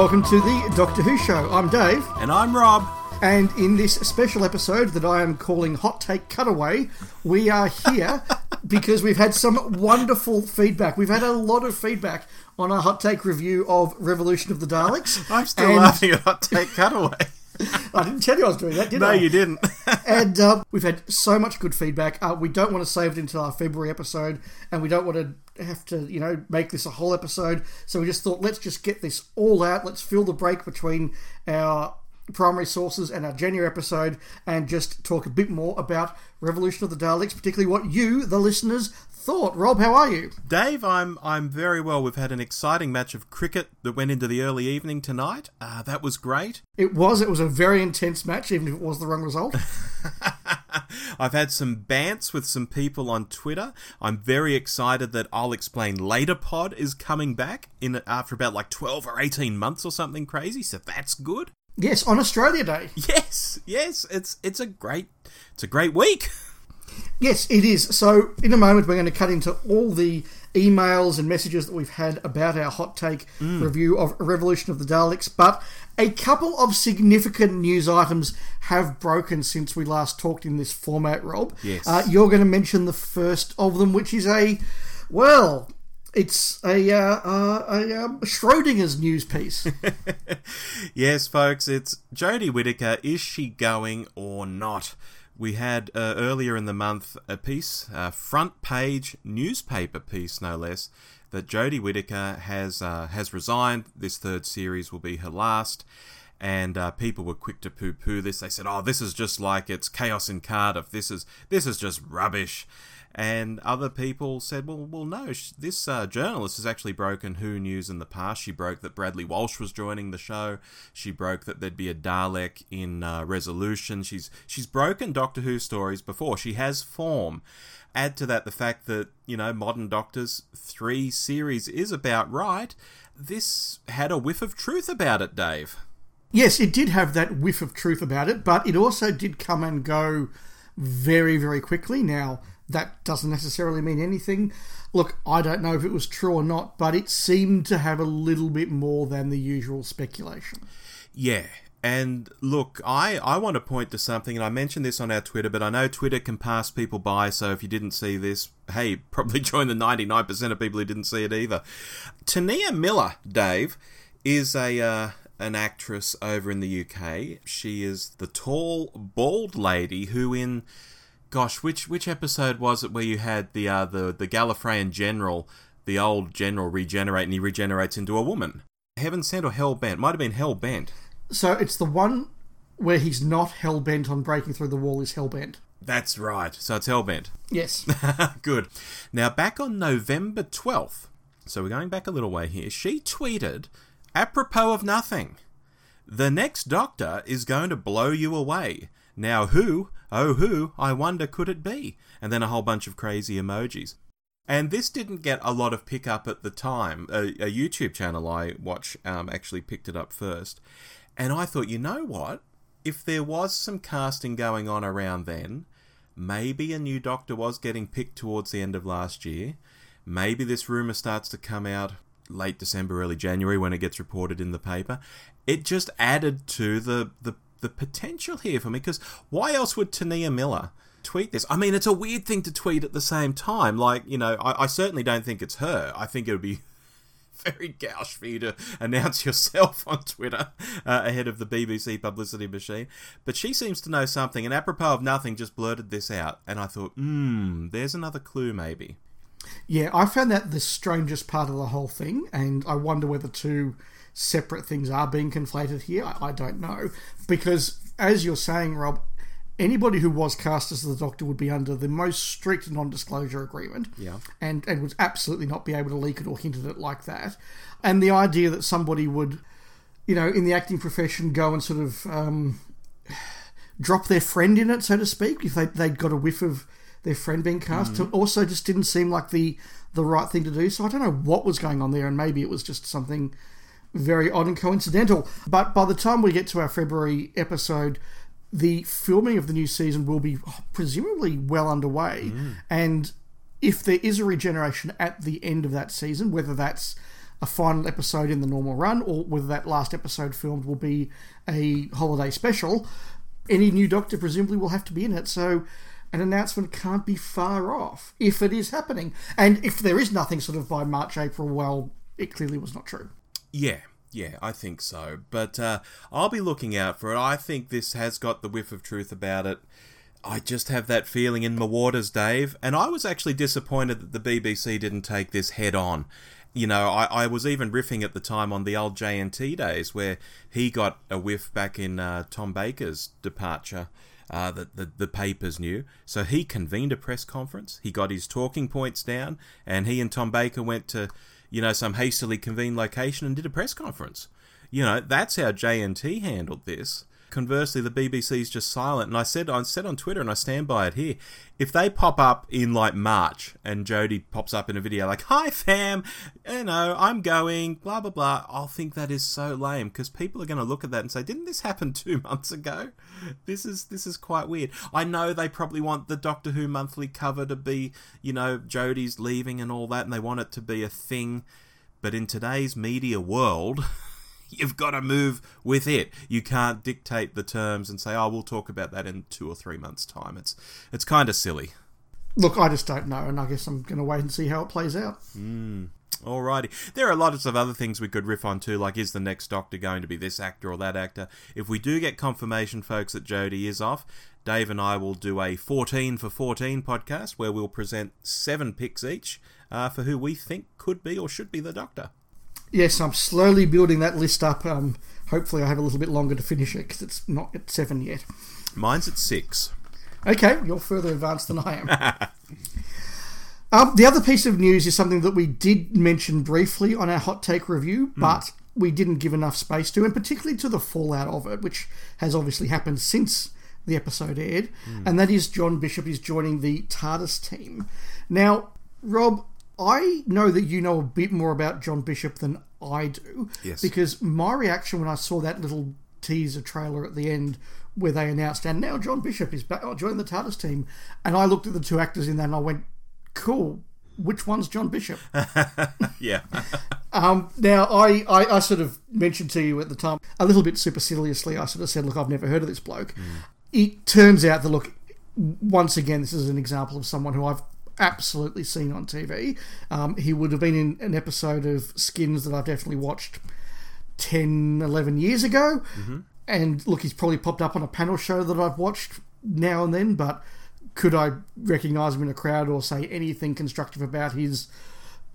Welcome to the Doctor Who Show. I'm Dave, And I'm Rob. and in this special episode that I am calling Hot Take Cutaway, we are here because we've had some wonderful feedback. We've had a lot of feedback on our Hot Take review of Revolution of the Daleks. I'm still and laughing at Hot Take Cutaway. I didn't tell you I was doing that, did no, I? No, you didn't. and uh, we've had so much good feedback. Uh, we don't want to save it until our February episode, and we don't want to have to, you know, make this a whole episode. So we just thought, let's just get this all out. Let's fill the break between our primary sources and our January episode, and just talk a bit more about Revolution of the Daleks, particularly what you, the listeners, thought. Rob, how are you? Dave, I'm I'm very well. We've had an exciting match of cricket that went into the early evening tonight. Uh, that was great. It was. It was a very intense match, even if it was the wrong result. I've had some bants with some people on Twitter. I'm very excited that I'll explain later. Pod is coming back in after about like 12 or 18 months or something crazy. So that's good. yes, on Australia Day. Yes, yes, it's it's a great it's a great week. Yes, it is. So, in a moment, we're going to cut into all the emails and messages that we've had about our hot take review of Revolution of the Daleks. But a couple of significant news items have broken since we last talked in this format, Rob. Yes. Uh, you're going to mention the first of them, which is a, well, it's a, uh, uh, a um, Schrodinger's news piece. yes, folks, it's Jodie Whittaker. Is she going or not? We had uh, earlier in the month a piece, a front page newspaper piece, no less, that Jodie Whittaker has uh, has resigned. This third series will be her last, and uh, people were quick to poo-poo this. They said, "Oh, this is just like it's chaos in Cardiff. This is this is just rubbish." And other people said, well, well, no, this uh, journalist has actually broken Who news in the past. She broke that Bradley Walsh was joining the show. She broke that there'd be a Dalek in uh, Resolution. She's she's broken Doctor Who stories before. She has form. Add to that the fact that you know Modern Doctors three series is about right. This had a whiff of truth about it, Dave. Yes, it did have that whiff of truth about it, but it also did come and go very, very quickly. Now, that doesn't necessarily mean anything. Look, I don't know if it was true or not, but it seemed to have a little bit more than the usual speculation. Yeah. And look, I, I want to point to something, and I mentioned this on our Twitter, but I know Twitter can pass people by, so if you didn't see this, hey, probably join the 99% of people who didn't see it either. T'Nia Miller, Dave, is a uh, an actress over in the UK. She is the tall, bald lady who in gosh, which which episode was it where you had the uh, the the Gallifreyan general, the old general regenerate, and he regenerates into a woman? Heaven Sent or Hell Bent? Might have been Hell Bent. So it's the one where he's not hell bent on breaking through the wall, is hell bent. That's right. So it's Hell Bent. Yes. Good. Now back on November twelfth. So we're going back a little way here. She tweeted, apropos of nothing. The next Doctor is going to blow you away. Now who, oh who, I wonder could it be? And then a whole bunch of crazy emojis. And this didn't get a lot of pickup at the time. A, a YouTube channel I watch um, actually picked it up first. And I thought, you know what? If there was some casting going on around then, maybe a new Doctor was getting picked towards the end of last year. Maybe this rumour starts to come out late December, early January when it gets reported in the paper. It just added to the, the, the potential here for me because why else would T'Nia Miller tweet this? I mean, it's a weird thing to tweet at the same time. Like, you know, I, I certainly don't think it's her. I think it would be very gauche for you to announce yourself on Twitter uh, ahead of the BBC publicity machine. But she seems to know something, and apropos of nothing, just blurted this out. And I thought, hmm, there's another clue maybe. Yeah, I found that the strangest part of the whole thing, and I wonder whether two separate things are being conflated here. I, I don't know. Because, as you're saying, Rob, anybody who was cast as the Doctor would be under the most strict non disclosure agreement. Yeah. And, and would absolutely not be able to leak it or hint at it like that. And the idea that somebody would, you know, in the acting profession go and sort of um, drop their friend in it, so to speak, if they, they'd got a whiff of their friend being cast, also just didn't seem like the, the right thing to do. So I don't know what was going on there, and maybe it was just something very odd and coincidental. But by the time we get to our February episode, the filming of the new season will be presumably well underway. Mm. And if there is a regeneration at the end of that season, whether that's a final episode in the normal run, or whether that last episode filmed will be a holiday special, any new Doctor presumably will have to be in it. So an announcement can't be far off if it is happening. And if there is nothing sort of by March, April, well, it clearly was not true. Yeah, yeah, I think so. But uh, I'll be looking out for it. I think this has got the whiff of truth about it. I just have that feeling in my waters, Dave. And I was actually disappointed that the BBC didn't take this head on. You know, I, I was even riffing at the time on the old JNT days where he got a whiff back in uh, Tom Baker's departure. Uh, that the, the papers knew. So he convened a press conference. He got his talking points down, and he and Tom Baker went to, you know, some hastily convened location and did a press conference. You know, that's how JNT handled this. Conversely, the BBC is just silent. And I said, I said on Twitter, and I stand by it here. If they pop up in like March, and Jodie pops up in a video like, "Hi fam, you know, I'm going," blah blah blah, I'll think that is so lame because people are going to look at that and say, "Didn't this happen two months ago?" This is this is quite weird. I know they probably want the Doctor Who monthly cover to be, you know, Jodie's leaving and all that, and they want it to be a thing. But in today's media world. you've got to move with it. You can't dictate the terms and say, "Oh, we'll talk about that in two or three months' time." It's it's kind of silly. Look, I just don't know, and I guess I'm going to wait and see how it plays out. Mm. Alrighty. There are lots of other things we could riff on too, like is the next Doctor going to be this actor or that actor? If we do get confirmation, folks, that Jodie is off, Dave and I will do a 14 for 14 podcast where we'll present seven picks each uh, for who we think could be or should be the Doctor. Yes, I'm slowly building that list up. Um, hopefully, I have a little bit longer to finish it because it's not at seven yet. Mine's at six. Okay, you're further advanced than I am. um, the other piece of news is something that we did mention briefly on our hot take review, but mm. we didn't give enough space to, and particularly to the fallout of it, which has obviously happened since the episode aired, mm. and that is John Bishop is joining the TARDIS team. Now, Rob, I know that you know a bit more about John Bishop than I do. Yes. Because my reaction when I saw that little teaser trailer at the end where they announced, and now John Bishop is back, oh, joining the TARDIS team, and I looked at the two actors in that and I went, cool. Which one's John Bishop? yeah. um, now, I, I, I, sort of mentioned to you at the time, a little bit superciliously, I sort of said, look, I've never heard of this bloke. Mm. It turns out that, look, once again, this is an example of someone who I've absolutely seen on TV. Um, he would have been in an episode of Skins that I've definitely watched 10, 11 years ago. Mm-hmm. And look, he's probably popped up on a panel show that I've watched now and then, but could I recognise him in a crowd or say anything constructive about his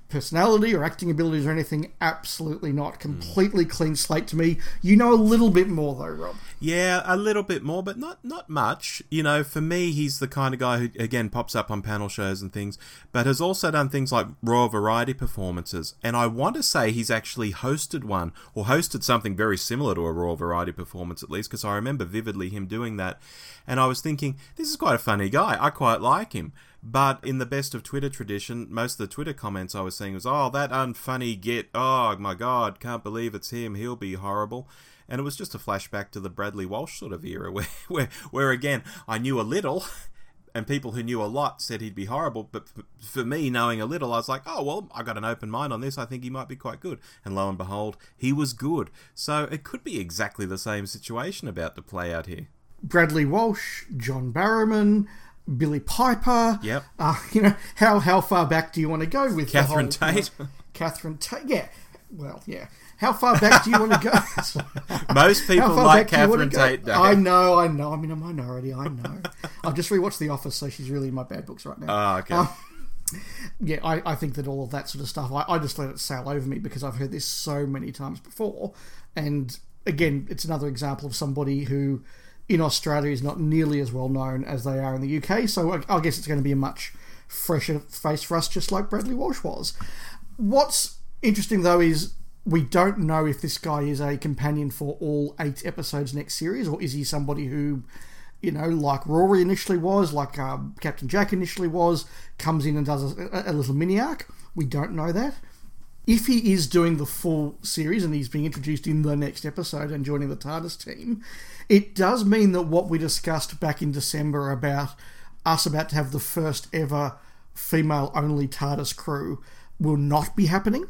personality or acting abilities or anything? Absolutely not. Completely mm. clean slate to me. You know a little bit more though, Rob. Yeah, a little bit more, but not not much. You know, for me, he's the kind of guy who again pops up on panel shows and things, but has also done things like Royal Variety performances. And I want to say he's actually hosted one or hosted something very similar to a Royal Variety performance, at least, because I remember vividly him doing that. And I was thinking, this is quite a funny guy. I quite like him. But in the best of Twitter tradition, most of the Twitter comments I was seeing was, "Oh, that unfunny git! Oh my God, can't believe it's him. He'll be horrible." And it was just a flashback to the Bradley Walsh sort of era, where, where, where again, I knew a little, and people who knew a lot said he'd be horrible. But for me, knowing a little, I was like, oh, well, I got an open mind on this. I think he might be quite good. And lo and behold, he was good. So it could be exactly the same situation about to play out here. Bradley Walsh, John Barrowman, Billie Piper. Yep. Uh, you know, how how far back do you want to go with Catherine whole, Tate? You know, Catherine Tate. Yeah. Well, yeah. How far back do you want to go? Most people like Catherine Tate. I know, I know. I'm in a minority. I know. I've just rewatched The Office, so she's really in my bad books right now. Ah, okay. Um, yeah, I, I think that all of that sort of stuff, I, I just let it sail over me because I've heard this so many times before. And again, it's another example of somebody who in Australia is not nearly as well known as they are in the UK. So I, I guess it's going to be a much fresher face for us, just like Bradley Walsh was. What's interesting though is we don't know if this guy is a companion for all eight episodes next series, or is he somebody who, you know, like Rory initially was, like um, Captain Jack initially was, comes in and does a, a little mini arc. We don't know that. If he is doing the full series and he's being introduced in the next episode and joining the TARDIS team, it does mean that what we discussed back in December about us about to have the first ever female only TARDIS crew will not be happening.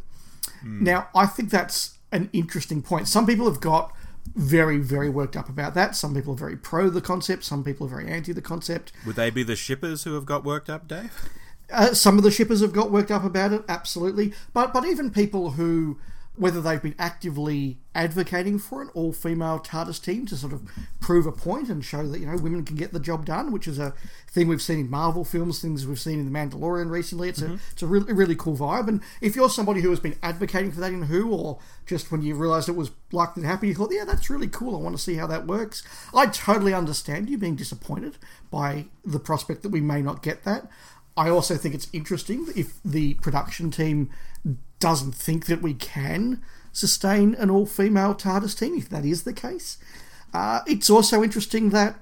Now, I think that's an interesting point. Some people have got very, very worked up about that. Some people are very pro the concept. Some people are very anti the concept. Would they be the shippers who have got worked up, Dave? Uh, some of the shippers have got worked up about it, absolutely. But but even people who, whether they've been actively advocating for an all-female TARDIS team to sort of prove a point and show that you know women can get the job done, which is a thing we've seen in Marvel films, things we've seen in The Mandalorian recently. It's a mm-hmm. it's a really really cool vibe. And if you're somebody who has been advocating for that in Who, or just when you realised it was likely to happen, you thought, yeah, that's really cool. I want to see how that works. I totally understand you being disappointed by the prospect that we may not get that. I also think it's interesting if the production team doesn't think that we can sustain an all female TARDIS team, if that is the case. Uh, it's also interesting that,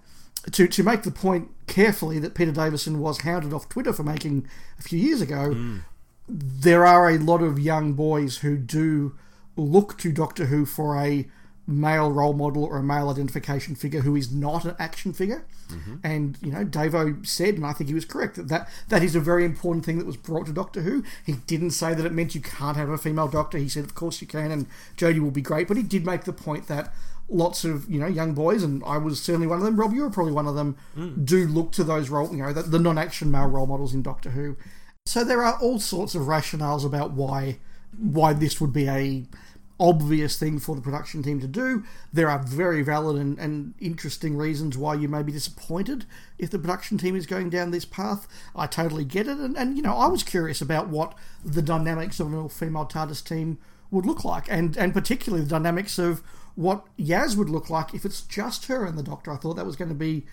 to, to make the point carefully, that Peter Davison was hounded off Twitter for making a few years ago, there are a lot of young boys who do look to Doctor Who for a male role model or a male identification figure who is not an action figure. Mm-hmm. And you know, Davo said, and I think he was correct that, that that is a very important thing that was brought to Doctor Who. He didn't say that it meant you can't have a female Doctor. He said, of course you can, and Jodie will be great. But he did make the point that lots of you know young boys, and I was certainly one of them. Rob, you were probably one of them. Mm. Do look to those role, you know, the, the non-action male role models in Doctor Who. So there are all sorts of rationales about why why this would be a obvious thing for the production team to do. There are very valid and, and interesting reasons why you may be disappointed if the production team is going down this path. I totally get it, and, and you know I was curious about what the dynamics of an all-female TARDIS team would look like, and and particularly the dynamics of what Yaz would look like if it's just her and the Doctor. I thought that was going to be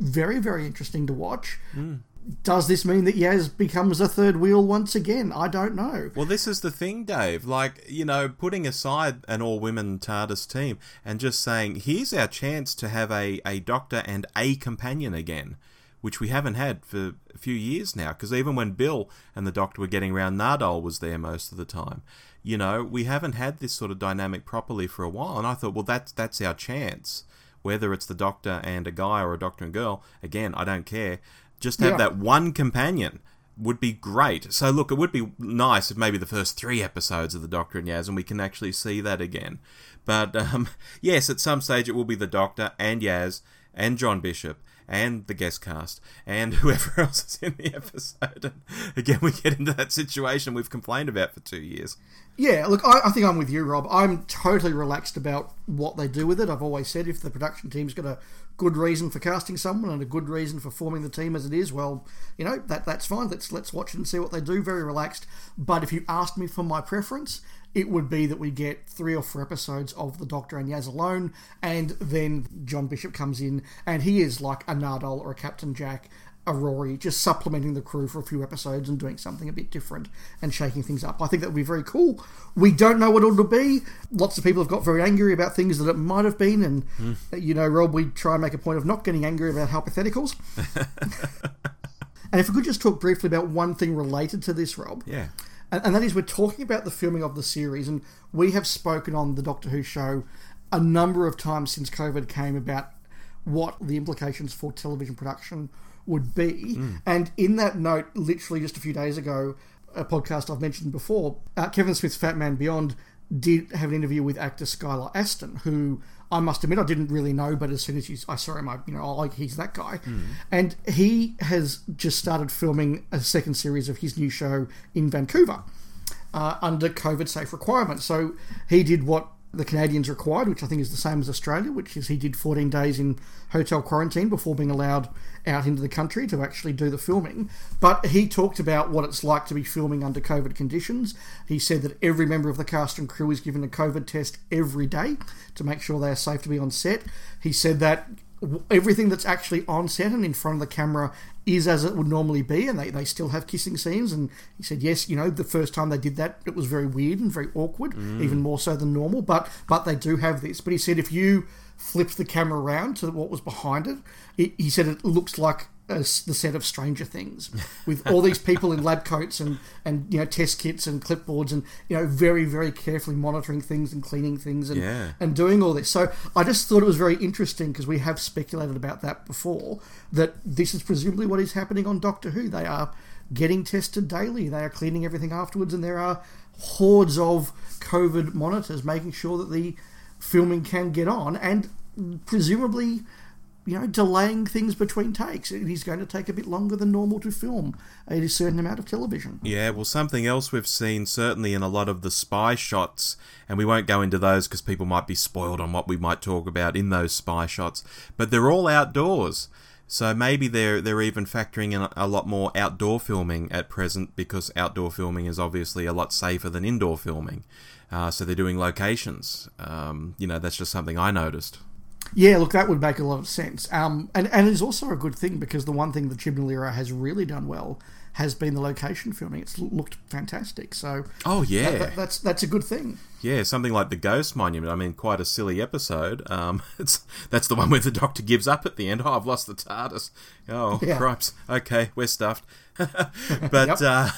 very very interesting to watch. Hmm. Does this mean that Yaz becomes a third wheel once again? I don't know. Well, this is the thing, Dave. Like, you know, putting aside an all women TARDIS team and just saying, here's our chance to have a, a doctor and a companion again, which we haven't had for a few years now. Because even when Bill and the doctor were getting around, Nardole was there most of the time. You know, we haven't had this sort of dynamic properly for a while. And I thought, well, that's, that's our chance. Whether it's the doctor and a guy or a doctor and girl, again, I don't care. Just have Yeah. that one companion would be great. So look, it would be nice if maybe the first three episodes of the Doctor and Yaz, and we can actually see that again. But um, yes, at some stage it will be the Doctor and Yaz and John Bishop and the guest cast and whoever else is in the episode. And again, we get into that situation we've complained about for two years. Yeah, look, I, I think I'm with you, Rob. I'm totally relaxed about what they do with it. I've always said if the production team's going a good reason for casting someone and a good reason for forming the team as it is, well, you know that that's fine. Let's let's watch it and see what they do. Very relaxed. But if you asked me for my preference, it would be that we get three or four episodes of the Doctor and Yaz alone, and then John Bishop comes in and he is like a Nardole or a Captain Jack a Rory, just supplementing the crew for a few episodes and doing something a bit different and shaking things up. I think that would be very cool. We don't know what it'll be. Lots of people have got very angry about things that it might have been, and uh, you know, Rob, we try and make a point of not getting angry about hypotheticals. and if we could just talk briefly about one thing related to this, Rob, Yeah. and, and that is we're talking about the filming of the series, and we have spoken on the Doctor Who show a number of times since COVID came about what the implications for television production would be. And in that note, literally just a few days ago, a podcast I've mentioned before, uh, Kevin Smith's Fat Man Beyond did have an interview with actor Skylar Astin, who I must admit I didn't really know, but as soon as you, I saw him, I you know, I like he's that guy, and he has just started filming a second series of his new show in Vancouver uh, under COVID safe requirements. So he did what the Canadians required, which I think is the same as Australia, which is he did 14 days in hotel quarantine before being allowed out into the country to actually do the filming. But he talked about what it's like to be filming under COVID conditions. He said that every member of the cast and crew is given a COVID test every day to make sure they are safe to be on set. He said that everything that's actually on set and in front of the camera is as it would normally be, and they, they still have kissing scenes. And he said, yes, you know, the first time they did that, it was very weird and very awkward, mm. even more so than normal. But but they do have this. But he said if you flipped the camera around to what was behind it, it he said it looks like a the set of Stranger Things, with all these people in lab coats and and you know test kits and clipboards and you know very very carefully monitoring things and cleaning things and Yeah. and doing all this. So I just thought it was very interesting because we have speculated about that before. That this is presumably what is happening on Doctor Who. They are getting tested daily. They are cleaning everything afterwards, and there are hordes of COVID monitors, making sure that the filming can get on, and presumably, you know, delaying things between takes. It is going to take a bit longer than normal to film a certain amount of television. Yeah, well, something else we've seen certainly in a lot of the spy shots, and we won't go into those because people might be spoiled on what we might talk about in those spy shots, but they're all outdoors. So maybe they're they're even factoring in a lot more outdoor filming at present because outdoor filming is obviously a lot safer than indoor filming. Uh, so they're doing locations. Um, you know, that's just something I noticed. Yeah, look, that would make a lot of sense. Um, and and it's also a good thing because the one thing the Chibnall era has really done well has been the location filming. It's looked fantastic. So oh yeah, that, that, that's that's a good thing. Yeah, something like the Ghost Monument. I mean, quite a silly episode. Um, it's that's the one where the Doctor gives up at the end. Oh, I've lost the TARDIS. Oh, yeah. cripes. Okay, we're stuffed. but yep. uh,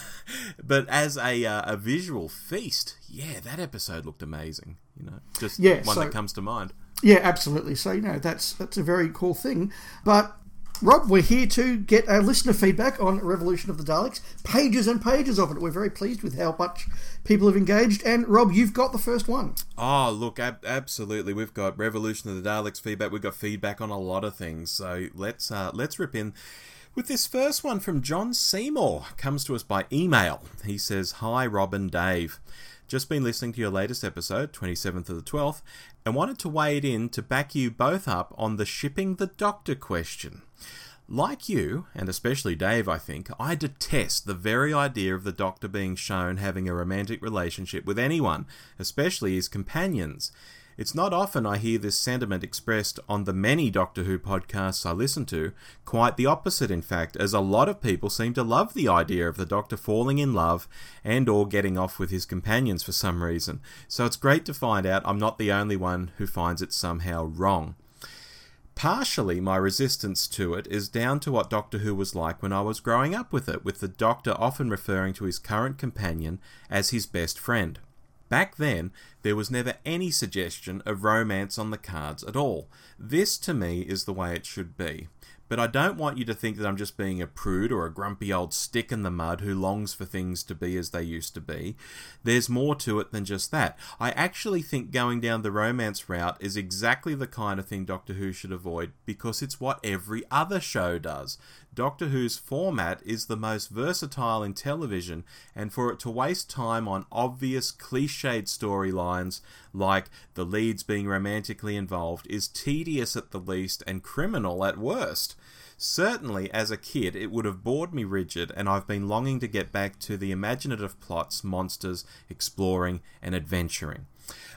but as a uh, a visual feast, yeah, that episode looked amazing. You know, just yeah, one so, that comes to mind. Yeah, absolutely. So you know that's that's a very cool thing. But Rob, we're here to get our listener feedback on Revolution of the Daleks. Pages and pages of it. We're very pleased with how much people have engaged. And Rob, you've got the first one. Oh, look, ab- absolutely. We've got Revolution of the Daleks feedback. We've got feedback on a lot of things. So let's uh, let's rip in. With this first one from John Seymour, comes to us by email. He says, "Hi, Rob and Dave." Just been listening to your latest episode, 27th of the 12th, and wanted to wade in to back you both up on the shipping the doctor question. Like you, and especially Dave, I think, I detest the very idea of the Doctor being shown having a romantic relationship with anyone, especially his companions. It's not often I hear this sentiment expressed on the many Doctor Who podcasts I listen to, quite the opposite in fact, as a lot of people seem to love the idea of the Doctor falling in love and or getting off with his companions for some reason. So it's great to find out I'm not the only one who finds it somehow wrong. Partially, my resistance to it is down to what Doctor Who was like when I was growing up with it, with the Doctor often referring to his current companion as his best friend. Back then, there was never any suggestion of romance on the cards at all. This, to me, is the way it should be. But I don't want you to think that I'm just being a prude or a grumpy old stick in the mud who longs for things to be as they used to be. There's more to it than just that. I actually think going down the romance route is exactly the kind of thing Doctor Who should avoid because it's what every other show does. Doctor Who's format is the most versatile in television, and for it to waste time on obvious cliched storylines like the leads being romantically involved is tedious at the least and criminal at worst. Certainly, as a kid, it would have bored me rigid, and I've been longing to get back to the imaginative plots, monsters, exploring, and adventuring.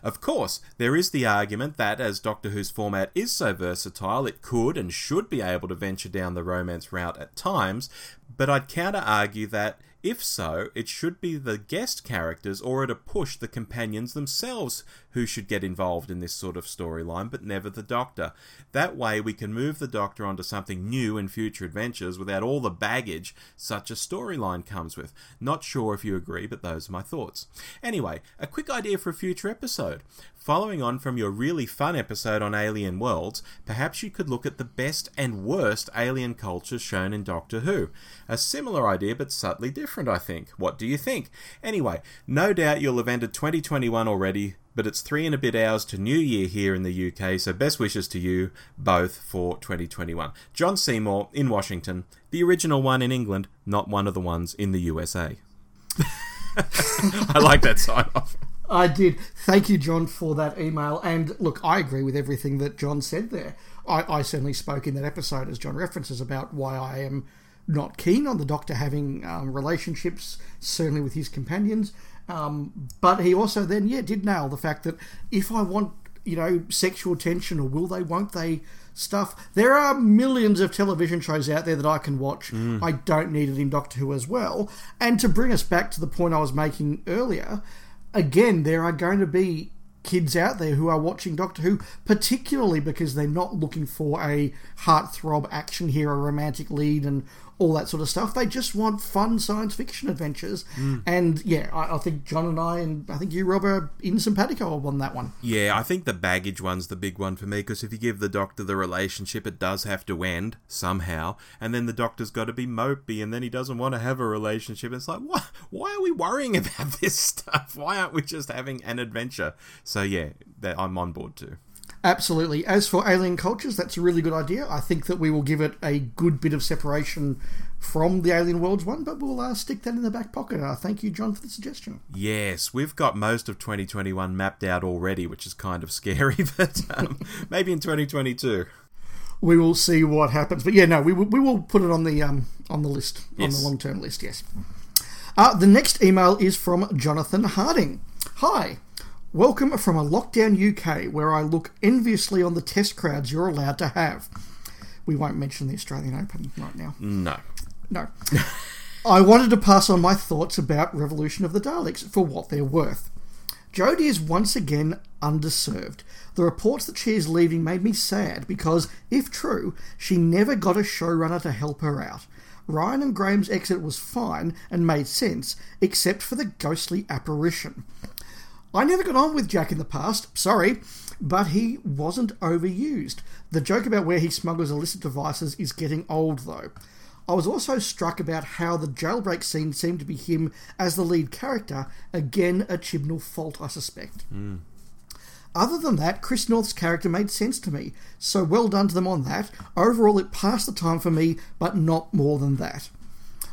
Of course, there is the argument that as Doctor Who's format is so versatile, it could and should be able to venture down the romance route at times, but I'd counter argue that if so, it should be the guest characters or at a push the companions themselves who should get involved in this sort of storyline, but never the Doctor. That way, we can move the Doctor onto something new in future adventures without all the baggage such a storyline comes with. Not sure if you agree, but those are my thoughts. Anyway, a quick idea for a future episode. Following on from your really fun episode on alien worlds, perhaps you could look at the best and worst alien cultures shown in Doctor Who. A similar idea, but subtly different, I think. What do you think? Anyway, no doubt you'll have ended 2021 already, but it's three and a bit hours to New Year here in the UK, so best wishes to you both for 2021. John Seymour in Washington, the original one in England, not one of the ones in the USA. I like that sign off. I did. Thank you, John, for that email. And look, I agree with everything that John said there. I, I certainly spoke in that episode, as John references, about why I am not keen on the Doctor having um, relationships, certainly with his companions. Um, but he also then, yeah, did nail the fact that if I want, you know, sexual tension or will they, won't they stuff, there are millions of television shows out there that I can watch. Mm. I don't need it in Doctor Who as well. And to bring us back to the point I was making earlier, again, there are going to be kids out there who are watching Doctor Who, particularly because they're not looking for a heartthrob action hero romantic lead and all that sort of stuff. They just want fun science fiction adventures. Hmm. And yeah, I, I think John and I, and I think you, Rob, are in simpatico on that one. Yeah, I think the baggage one's the big one for me because if you give the doctor the relationship, it does have to end somehow, and then the doctor's got to be mopey, and then he doesn't want to have a relationship. It's like, why? Why are we worrying about this stuff? Why aren't we just having an adventure? So yeah, that I'm on board too. Absolutely. As for alien cultures, that's a really good idea. I think that we will give it a good bit of separation from the Alien Worlds one, but we'll uh, stick that in the back pocket. Uh, thank you, John, for the suggestion. Yes, we've got most of 2021 mapped out already, which is kind of scary, but um, maybe in 2022. We will see what happens. But yeah, no, we will, we will put it on the um, on the list, on the long term list, yes. Uh, the next email is from Jonathan Harding. Hi. Welcome from a lockdown UK where I look enviously on the test crowds you're allowed to have. We won't mention the Australian Open right now. No. No. I wanted to pass on my thoughts about Revolution of the Daleks for what they're worth. Jodie is once again underserved. The reports that she is leaving made me sad because, if true, she never got a showrunner to help her out. Ryan and Graham's exit was fine and made sense, except for the ghostly apparition. I never got on with Jack in the past, sorry, but he wasn't overused. The joke about where he smuggles illicit devices is getting old, though. I was also struck about how the jailbreak scene seemed to be him as the lead character, again a Chibnall fault, I suspect. Hmm. Other than that, Chris Noth's character made sense to me, so well done to them on that. Overall, it passed the time for me, but not more than that.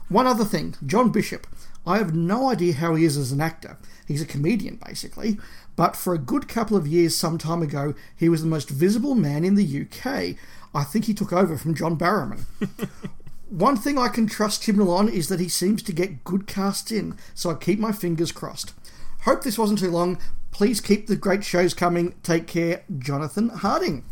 One other thing John Bishop. I have no idea how he is as an actor. He's a comedian, basically, but for a good couple of years some time ago, he was the most visible man in the UK. I think he took over from John Barrowman. One thing I can trust Chibnall on is that he seems to get good casts in, so I keep my fingers crossed. Hope this wasn't too long. Please keep the great shows coming. Take care, Jonathan Harding.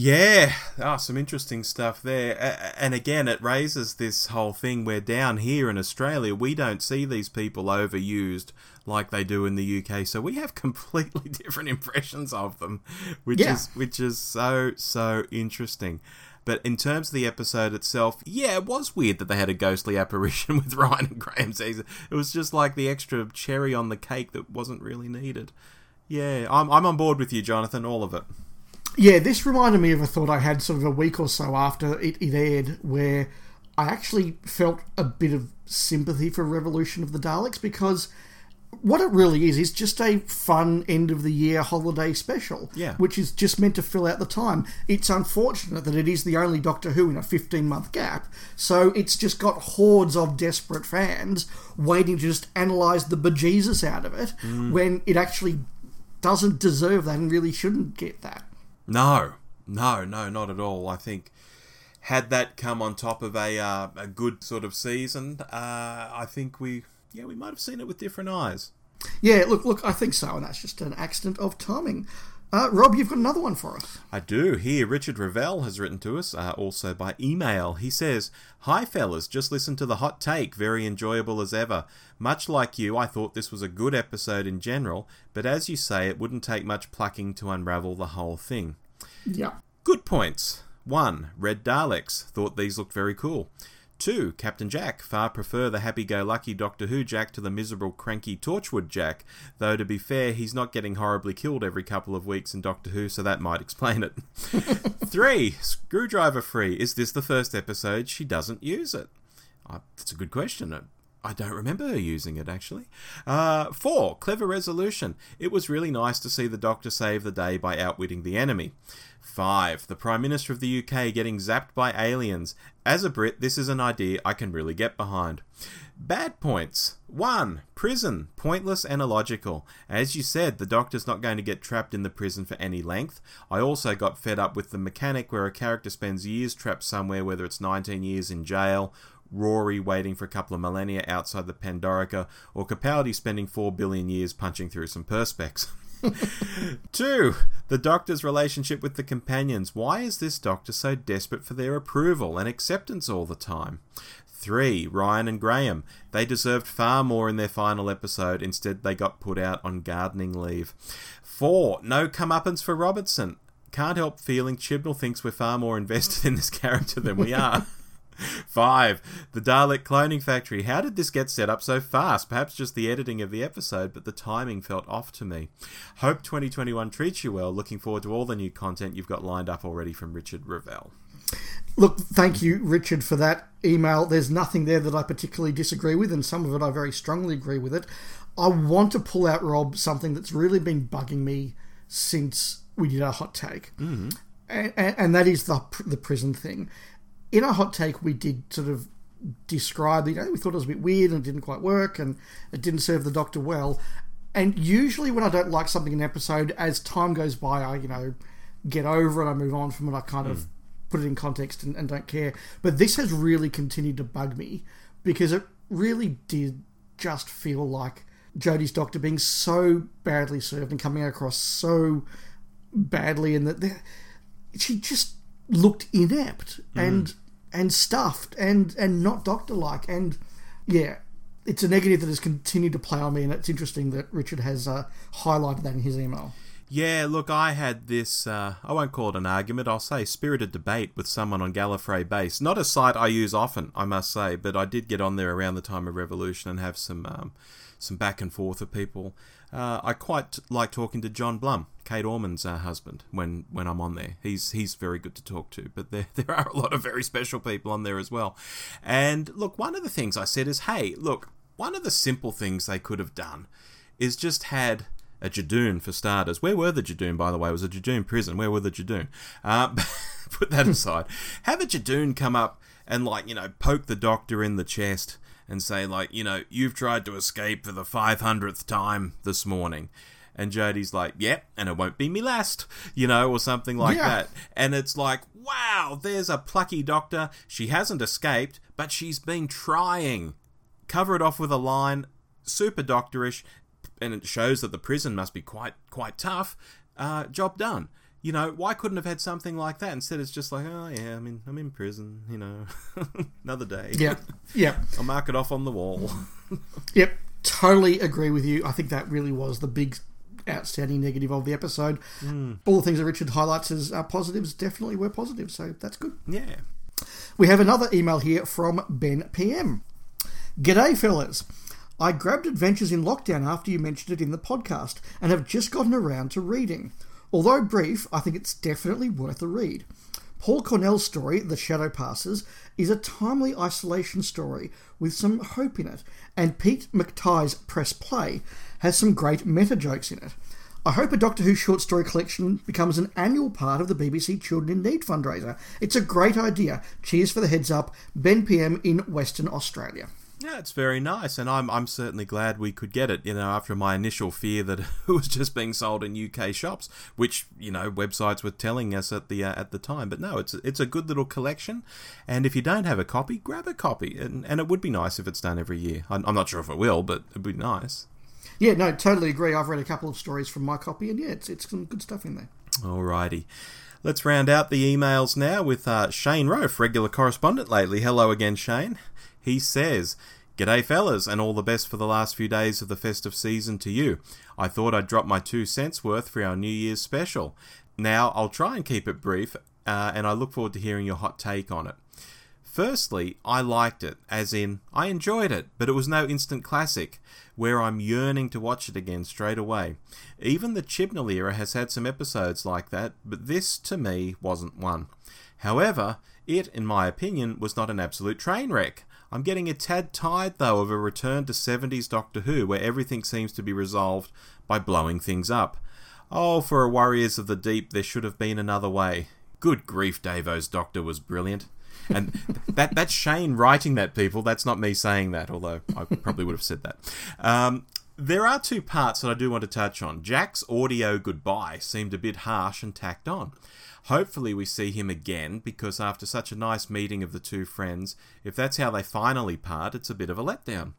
Yeah, ah, some interesting stuff there. And again, it raises this whole thing where down here in Australia, we don't see these people overused like they do in the UK, so we have completely different impressions of them, which Yeah. is which is so so interesting. But in terms of the episode itself, yeah, it was weird that they had a ghostly apparition with Ryan and Graham season. It was just like the extra cherry on the cake that wasn't really needed. Yeah, I'm I'm on board with you, Jonathan. All of it. Yeah, this reminded me of a thought I had sort of a week or so after it, it aired, where I actually felt a bit of sympathy for Revolution of the Daleks because what it really is is just a fun end of the year holiday special, Yeah. which is just meant to fill out the time. It's unfortunate that it is the only Doctor Who in a 15 month gap, so it's just got hordes of desperate fans waiting to just analyse the bejesus out of it mm. when it actually doesn't deserve that and really shouldn't get that. No, no, no, not at all. I think had that come on top of a uh, a good sort of season, uh, I think we yeah we might have seen it with different eyes. Yeah, look, look, I think so, and that's just an accident of timing. Uh, Rob, you've got another one for us. I do. Here, Richard Ravel has written to us, uh, also by email. He says, Hi, fellas, just listen to the hot take. Very enjoyable as ever. Much like you, I thought this was a good episode in general, but as you say, it wouldn't take much plucking to unravel the whole thing. Yeah. Good points. 1. Red Daleks. Thought these looked very cool. 2. Captain Jack. Far prefer the happy go lucky Doctor Who Jack to the miserable cranky Torchwood Jack, though to be fair, he's not getting horribly killed every couple of weeks in Doctor Who, so that might explain it. 3. Screwdriver free. Is this the first episode she doesn't use it? That's a good question. I don't remember her using it actually. Uh, four, clever resolution. It was really nice to see the Doctor save the day by outwitting the enemy. Five, the Prime Minister of the UK getting zapped by aliens. As a Brit, this is an idea I can really get behind. Bad points. 1. Prison. Pointless and illogical. As you said, the Doctor's not going to get trapped in the prison for any length. I also got fed up with the mechanic where a character spends years trapped somewhere, whether it's 19 years in jail, Rory waiting for a couple of millennia outside the Pandorica, or Capaldi spending 4 billion years punching through some perspex. Two, the Doctor's relationship with the companions. Why is this Doctor so desperate for their approval and acceptance all the time? Three, Ryan and Graham. They deserved far more in their final episode. Instead, they got put out on gardening leave. Four, no comeuppance for Robertson. Can't help feeling Chibnall thinks we're far more invested in this character than we are. Five, the Dalek cloning factory. How did this get set up so fast? Perhaps just the editing of the episode, but the timing felt off to me. Hope 2021 treats you well. Looking forward to all the new content you've got lined up already from Richard Ravel. Look, thank you, Richard, for that email. There's nothing there that I particularly disagree with, and some of it I very strongly agree with it. I want to pull out, Rob, something that's really been bugging me since we did our hot take, mm-hmm. and, and, that is the the prison thing. In our hot take, we did sort of describe, you know, we thought it was a bit weird and it didn't quite work, and it didn't serve the Doctor well. And usually, when I don't like something in an episode, as time goes by, I you know get over it, I move on from it, I kind mm. of put it in context and, and don't care. But this has really continued to bug me because it really did just feel like Jodie's doctor being so badly served and coming across so badly, and that she just looked inept mm. and and stuffed and and not doctor like. And yeah, it's a negative that has continued to play on me, and it's interesting that Richard has uh, highlighted that in his email. Yeah, look, I had this, uh, I won't call it an argument, I'll say spirited debate with someone on Gallifrey Base. Not a site I use often, I must say, but I did get on there around the time of Revolution and have some um, some back and forth with people. Uh, I quite like talking to John Blum, Kate Orman's uh, husband, when, when I'm on there. He's he's very good to talk to, but there there are a lot of very special people on there as well. And look, one of the things I said is, hey, look, one of the simple things they could have done is just had a Judoon for starters. Where were the Judoon, by the way? It was a Judoon prison. Where were the Judoon? Uh, put that aside. Have a Judoon come up and, like, you know, poke the doctor in the chest and say, like, you know, you've tried to escape for the 500th time this morning. And Jodie's like, yep, yeah, and it won't be me last, you know, or something like yeah. that. And it's like, wow, there's a plucky doctor. She hasn't escaped, but she's been trying. Cover it off with a line, super doctorish, and it shows that the prison must be quite quite tough. Uh, job done. You know, why couldn't have had something like that? Instead, it's just like, oh yeah, I mean, I'm in prison. You know, another day. Yeah, yeah. I'll mark it off on the wall. yep, totally agree with you. I think that really was the big outstanding negative of the episode. Mm. All the things that Richard highlights as uh, positives definitely were positive, so that's good. Yeah. We have another email here from Ben PM. G'day, fellas. I grabbed Adventures in Lockdown after you mentioned it in the podcast and have just gotten around to reading. Although brief, I think it's definitely worth a read. Paul Cornell's story, The Shadow Passes, is a timely isolation story with some hope in it, and Pete McTighe's Press Play has some great meta jokes in it. I hope a Doctor Who short story collection becomes an annual part of the BBC Children in Need fundraiser. It's a great idea. Cheers for the heads up. Ben PM in Western Australia. Yeah, it's very nice, and I'm I'm certainly glad we could get it. You know, after my initial fear that it was just being sold in UK shops, which you know websites were telling us at the uh, at the time. But no, it's it's a good little collection, and if you don't have a copy, grab a copy, and and it would be nice if it's done every year. I'm, I'm not sure if it will, but it'd be nice. Yeah, no, totally agree. I've read a couple of stories from my copy, and yeah, it's it's some good stuff in there. Alrighty. Let's round out the emails now with uh, Shane Rofe, regular correspondent lately. Hello again, Shane. He says, G'day, fellas, and all the best for the last few days of the festive season to you. I thought I'd drop my two cents worth for our New Year's special. Now, I'll try and keep it brief, uh, and I look forward to hearing your hot take on it. Firstly, I liked it, as in, I enjoyed it, but it was no instant classic, where I'm yearning to watch it again straight away. Even the Chibnall era has had some episodes like that, but this, to me, wasn't one. However, it, in my opinion, was not an absolute train wreck. I'm getting a tad tired, though, of a return to 70s Doctor Who where everything seems to be resolved by blowing things up. Oh, for a Warriors of the Deep, there should have been another way. Good grief, Davo's Doctor was brilliant. And that that's Shane writing that, people. That's not me saying that, although I probably would have said that. Um, there are two parts that I do want to touch on. Jack's audio goodbye seemed a bit harsh and tacked on. Hopefully, we see him again because after such a nice meeting of the two friends, if that's how they finally part, it's a bit of a letdown.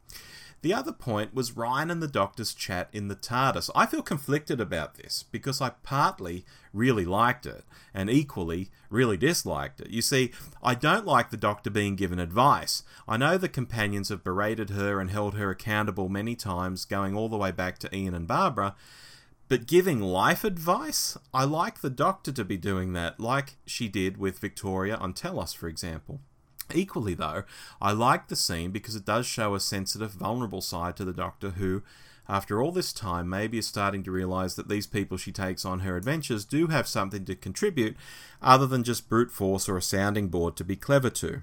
The other point was Ryan and the Doctor's chat in the TARDIS. I feel conflicted about this because I partly really liked it and equally really disliked it. You see, I don't like the Doctor being given advice. I know the companions have berated her and held her accountable many times, going all the way back to Ian and Barbara, but giving life advice, I like the Doctor to be doing that, like she did with Victoria on Telos, for example. Equally, though, I like the scene because it does show a sensitive, vulnerable side to the Doctor who, after all this time, maybe is starting to realise that these people she takes on her adventures do have something to contribute other than just brute force or a sounding board to be clever to.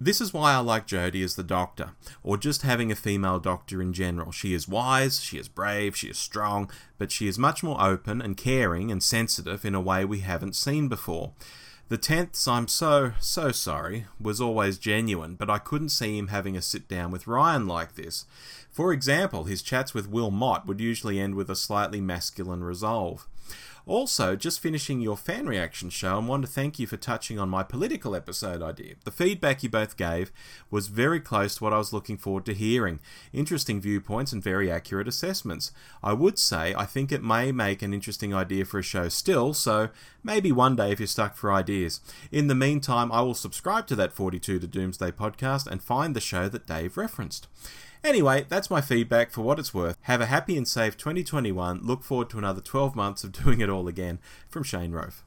This is why I like Jodie as the Doctor, or just having a female Doctor in general. She is wise, she is brave, she is strong, but she is much more open and caring and sensitive in a way we haven't seen before. The tenths, I'm so, so sorry, was always genuine, but I couldn't see him having a sit down with Ryan like this. For example, his chats with Wilf Mott would usually end with a slightly masculine resolve. Also, just finishing your fan reaction show and want to thank you for touching on my political episode idea. The feedback you both gave was very close to what I was looking forward to hearing. Interesting viewpoints and very accurate assessments. I would say I think it may make an interesting idea for a show still, so maybe one day if you're stuck for ideas. In the meantime, I will subscribe to that 42 to Doomsday podcast and find the show that Dave referenced. Anyway, that's my feedback for what it's worth. Have a happy and safe 2021. Look forward to another 12 months of doing it all again. From Shane Rove.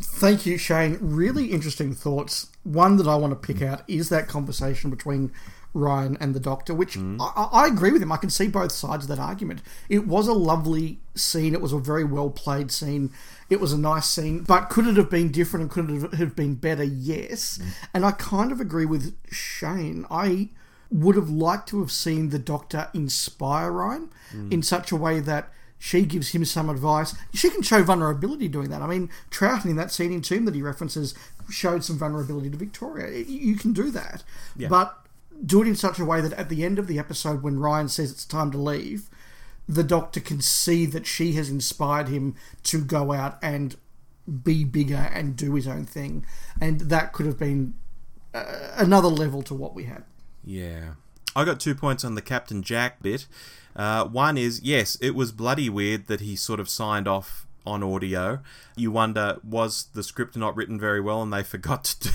Thank you, Shane. Really interesting thoughts. One that I want to pick out is that conversation between Ryan and the Doctor, which mm. I, I, agree with him. I can see both sides of that argument. It was a lovely scene. It was a very well played scene. It was a nice scene, but could it have been different and could it have been better? Yes. Mm. And I kind of agree with Shane. I would have liked to have seen the Doctor inspire Ryan mm. in such a way that she gives him some advice. She can show vulnerability doing that. I mean, Troughton in that scene in Tomb that he references showed some vulnerability to Victoria. You can do that. Yeah. But do it in such a way that at the end of the episode, when Ryan says it's time to leave, the Doctor can see that she has inspired him to go out and be bigger and do his own thing. And that could have been uh, another level to what we had. Yeah. I got two points on the Captain Jack bit. Uh, one is, yes, it was bloody weird that he sort of signed off on audio. You wonder, was the script not written very well and they forgot to do,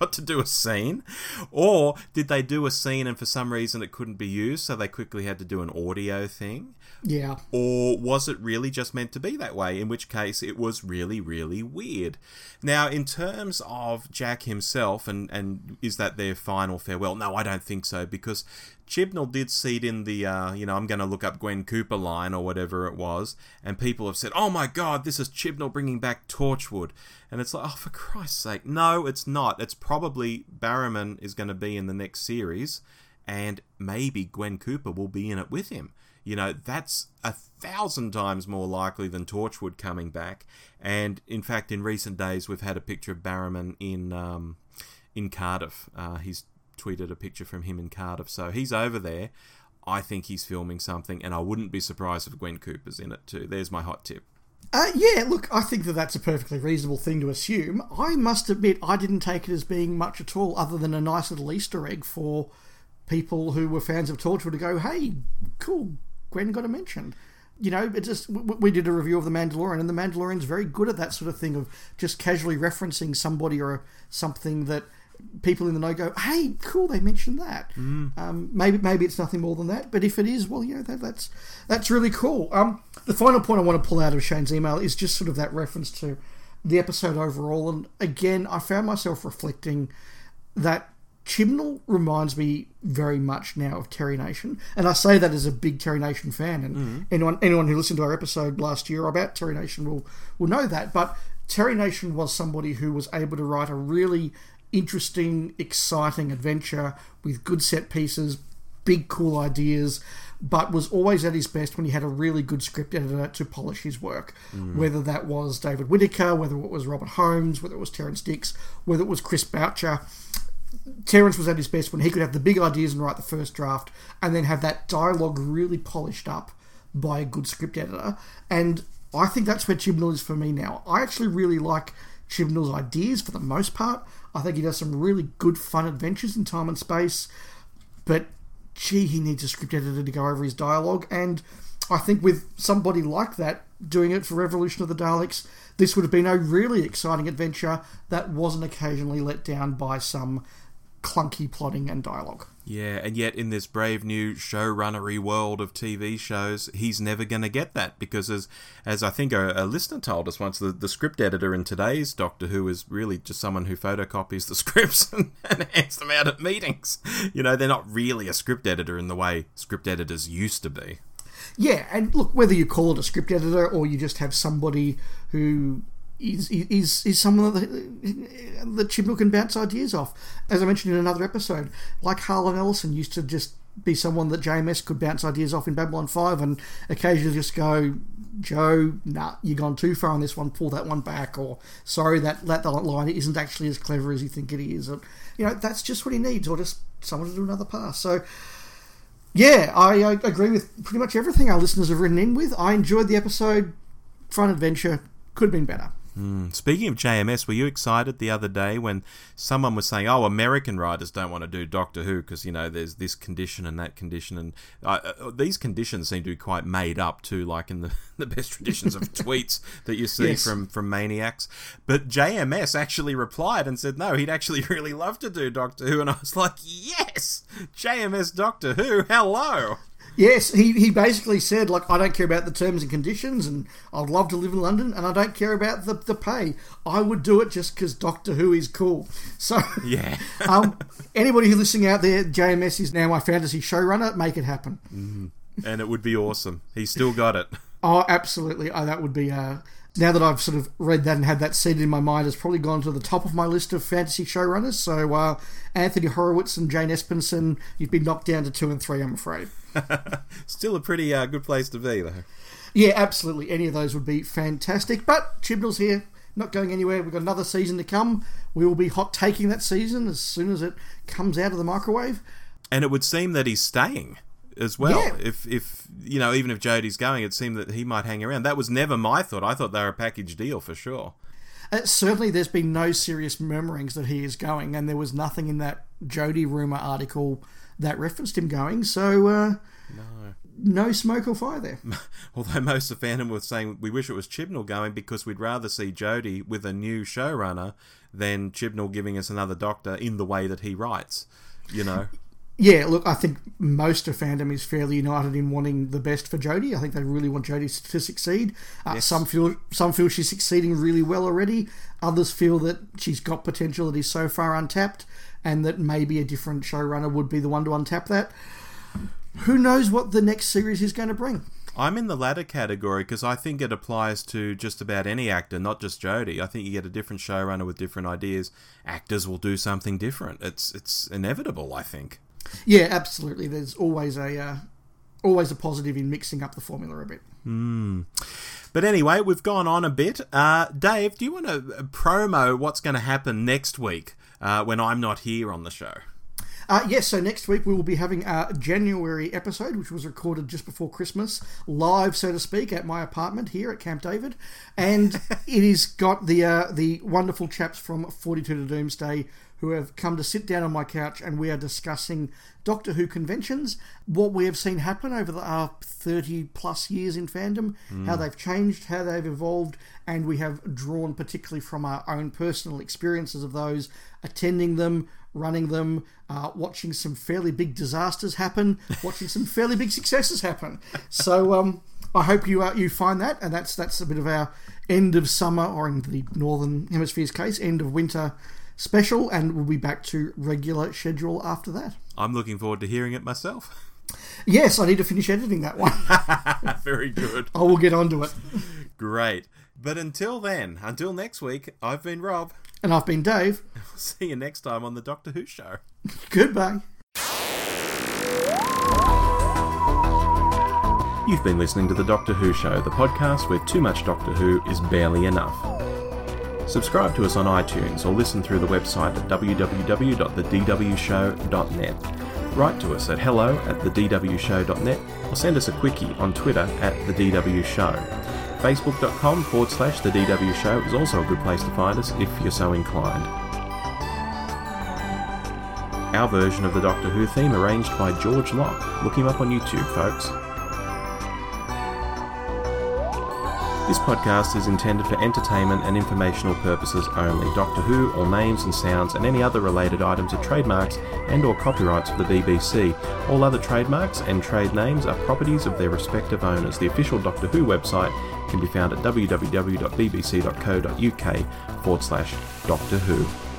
got to do a scene? Or did they do a scene and for some reason it couldn't be used, so they quickly had to do an audio thing? Yeah. Or was it really just meant to be that way? In which case, it was really, really weird. Now, in terms of Jack himself, and, and is that their final farewell? No, I don't think so, because Chibnall did seed in the, uh, you know, I'm going to look up Gwen Cooper line or whatever it was, and people have said, oh my god, this is Chibnall bringing back Torchwood. And it's like, oh, for Christ's sake. No, it's not. It's probably Barrowman is going to be in the next series, and maybe Gwen Cooper will be in it with him. You know, that's a thousand times more likely than Torchwood coming back. And in fact, in recent days, we've had a picture of Barrowman in um, in Cardiff. Uh, he's tweeted a picture from him in Cardiff, so he's over there. I think he's filming something, and I wouldn't be surprised if Gwen Cooper's in it too. There's my hot tip. Uh, yeah, look, I think that that's a perfectly reasonable thing to assume. I must admit, I didn't take it as being much at all, other than a nice little Easter egg for people who were fans of Torchwood to go, hey, cool, Gwen got a mention. You know, it just we did a review of the Mandalorian, and the Mandalorian's very good at that sort of thing of just casually referencing somebody or something that people in the know go, "Hey, cool, they mentioned that." Mm. Um, maybe maybe it's nothing more than that, but if it is, well, you know, that, that's that's really cool. Um, the final point I want to pull out of Shane's email is just sort of that reference to the episode overall, and again, I found myself reflecting that Chibnall reminds me very much now of Terry Nation, and I say that as a big Terry Nation fan. And mm. anyone anyone who listened to our episode last year about Terry Nation will will know that. But Terry Nation was somebody who was able to write a really interesting, exciting adventure with good set pieces, big cool ideas, but was always at his best when he had a really good script editor to polish his work. Mm. Whether that was David Whitaker, whether it was Robert Holmes, whether it was Terrance Dicks, whether it was Chris Boucher. Terrance was at his best when he could have the big ideas and write the first draft, and then have that dialogue really polished up by a good script editor. And I think that's where Chibnall is for me now. I actually really like Chibnall's ideas for the most part. I think he does some really good, fun adventures in time and space. But gee, he needs a script editor to go over his dialogue. And I think with somebody like that doing it for Revolution of the Daleks, this would have been a really exciting adventure that wasn't occasionally let down by some clunky plotting and dialogue. Yeah, and yet in this brave new showrunnery world of TV shows, he's never going to get that because, as as I think a, a, listener told us once, the, the script editor in today's Doctor Who is really just someone who photocopies the scripts and, and hands them out at meetings. You know, they're not really a script editor in the way script editors used to be. Yeah, and look, whether you call it a script editor or you just have somebody who is is is someone that that Chibnall can bounce ideas off. As I mentioned in another episode, like Harlan Ellison used to just be someone that JMS could bounce ideas off in Babylon Five, and occasionally just go, Joe, nah, you've gone too far on this one. Pull that one back, or sorry, that that line isn't actually as clever as you think it is. Or, you know, that's just what he needs, or just someone to do another pass. So. Yeah, I, I agree with pretty much everything our listeners have written in with. I enjoyed the episode. Fun adventure. Could have been better. Mm. Speaking of JMS, were you excited the other day when someone was saying, "Oh, American writers don't want to do Doctor Who because you know there's this condition and that condition, and uh, uh, these conditions seem to be quite made up too, like in the, the best traditions of tweets that you see yes. from from maniacs." But JMS actually replied and said, "No, he'd actually really love to do Doctor Who," and I was like, "Yes, JMS Doctor Who, hello." Yes, he, he basically said, like, I don't care about the terms and conditions, and I'd love to live in London, and I don't care about the, the pay. I would do it just because Doctor Who is cool. So, yeah. um, anybody who's listening out there, JMS is now my fantasy showrunner. Make it happen. Mm-hmm. And it would be awesome. He's still got it. oh, absolutely. Oh, that would be. Uh, now that I've sort of read that and had that seated in my mind, has probably gone to the top of my list of fantasy showrunners. So, uh, Anthony Horowitz and Jane Espenson, you've been knocked down to two and three, I'm afraid. Still a pretty uh, good place to be, though. Yeah, absolutely. Any of those would be fantastic. But Chibnall's here, not going anywhere. We've got another season to come. We will be hot taking that season as soon as it comes out of the microwave. And it would seem that he's staying as well. Yeah. If if you know, even if Jodie's going, it seemed that he might hang around. That was never my thought. I thought they were a package deal for sure. Uh, certainly, there's been no serious murmurings that he is going, and there was nothing in that Jodie rumor article that referenced him going. So, uh, no. No smoke or fire there. Although most of fandom were saying we wish it was Chibnall going because we'd rather see Jodie with a new showrunner than Chibnall giving us another doctor in the way that he writes. You know? Yeah, look, I think most of fandom is fairly united in wanting the best for Jodie. I think they really want Jodie to succeed. Uh, yes. Some feel some feel she's succeeding really well already. Others feel that she's got potential that is so far untapped, and that maybe a different showrunner would be the one to untap that. Who knows what the next series is going to bring? I'm in the latter category because I think it applies to just about any actor, not just Jodie. I think you get a different showrunner with different ideas. Actors will do something different. It's it's inevitable. I think. Yeah, absolutely. There's always a uh, always a positive in mixing up the formula a bit. Mm. But anyway, we've gone on a bit. Uh, Dave, do you want to promo what's going to happen next week uh, when I'm not here on the show? Uh, yes, so next week we will be having a January episode, which was recorded just before Christmas, live, so to speak, at my apartment here at Camp David, and it has got the uh, the wonderful chaps from Forty Two to Doomsday who have come to sit down on my couch and we are discussing Doctor Who conventions, what we have seen happen over the uh, 30 plus years in fandom, mm. how they've changed, how they've evolved, and we have drawn particularly from our own personal experiences of those, attending them, running them, uh, watching some fairly big disasters happen, watching some fairly big successes happen. So, um, I hope you uh, you find that, and that's that's a bit of our end of summer, or in the northern hemisphere's case, end of winter special, and we'll be back to regular schedule after that. I'm looking forward to hearing it myself. Yes, I need to finish editing that one. Very good. I will get onto it. Great. But until then, until next week, I've been Rob. And I've been Dave. See you next time on the Doctor Who Show. Goodbye. You've been listening to the Doctor Who Show, the podcast where too much Doctor Who is barely enough. Subscribe to us on iTunes or listen through the website at www.thedwshow.net. Write to us at hello at thedwshow.net or send us a quickie on Twitter at the DW Show. Facebook.com forward slash The DW Show is also a good place to find us if you're so inclined. Our version of the Doctor Who theme arranged by George Locke. Look him up on YouTube, folks. This podcast is intended for entertainment and informational purposes only. Doctor Who, all names and sounds, and any other related items are trademarks and or copyrights of the BBC. All other trademarks and trade names are properties of their respective owners. The official Doctor Who website can be found at www.bbc.co.uk forward slash Doctor Who.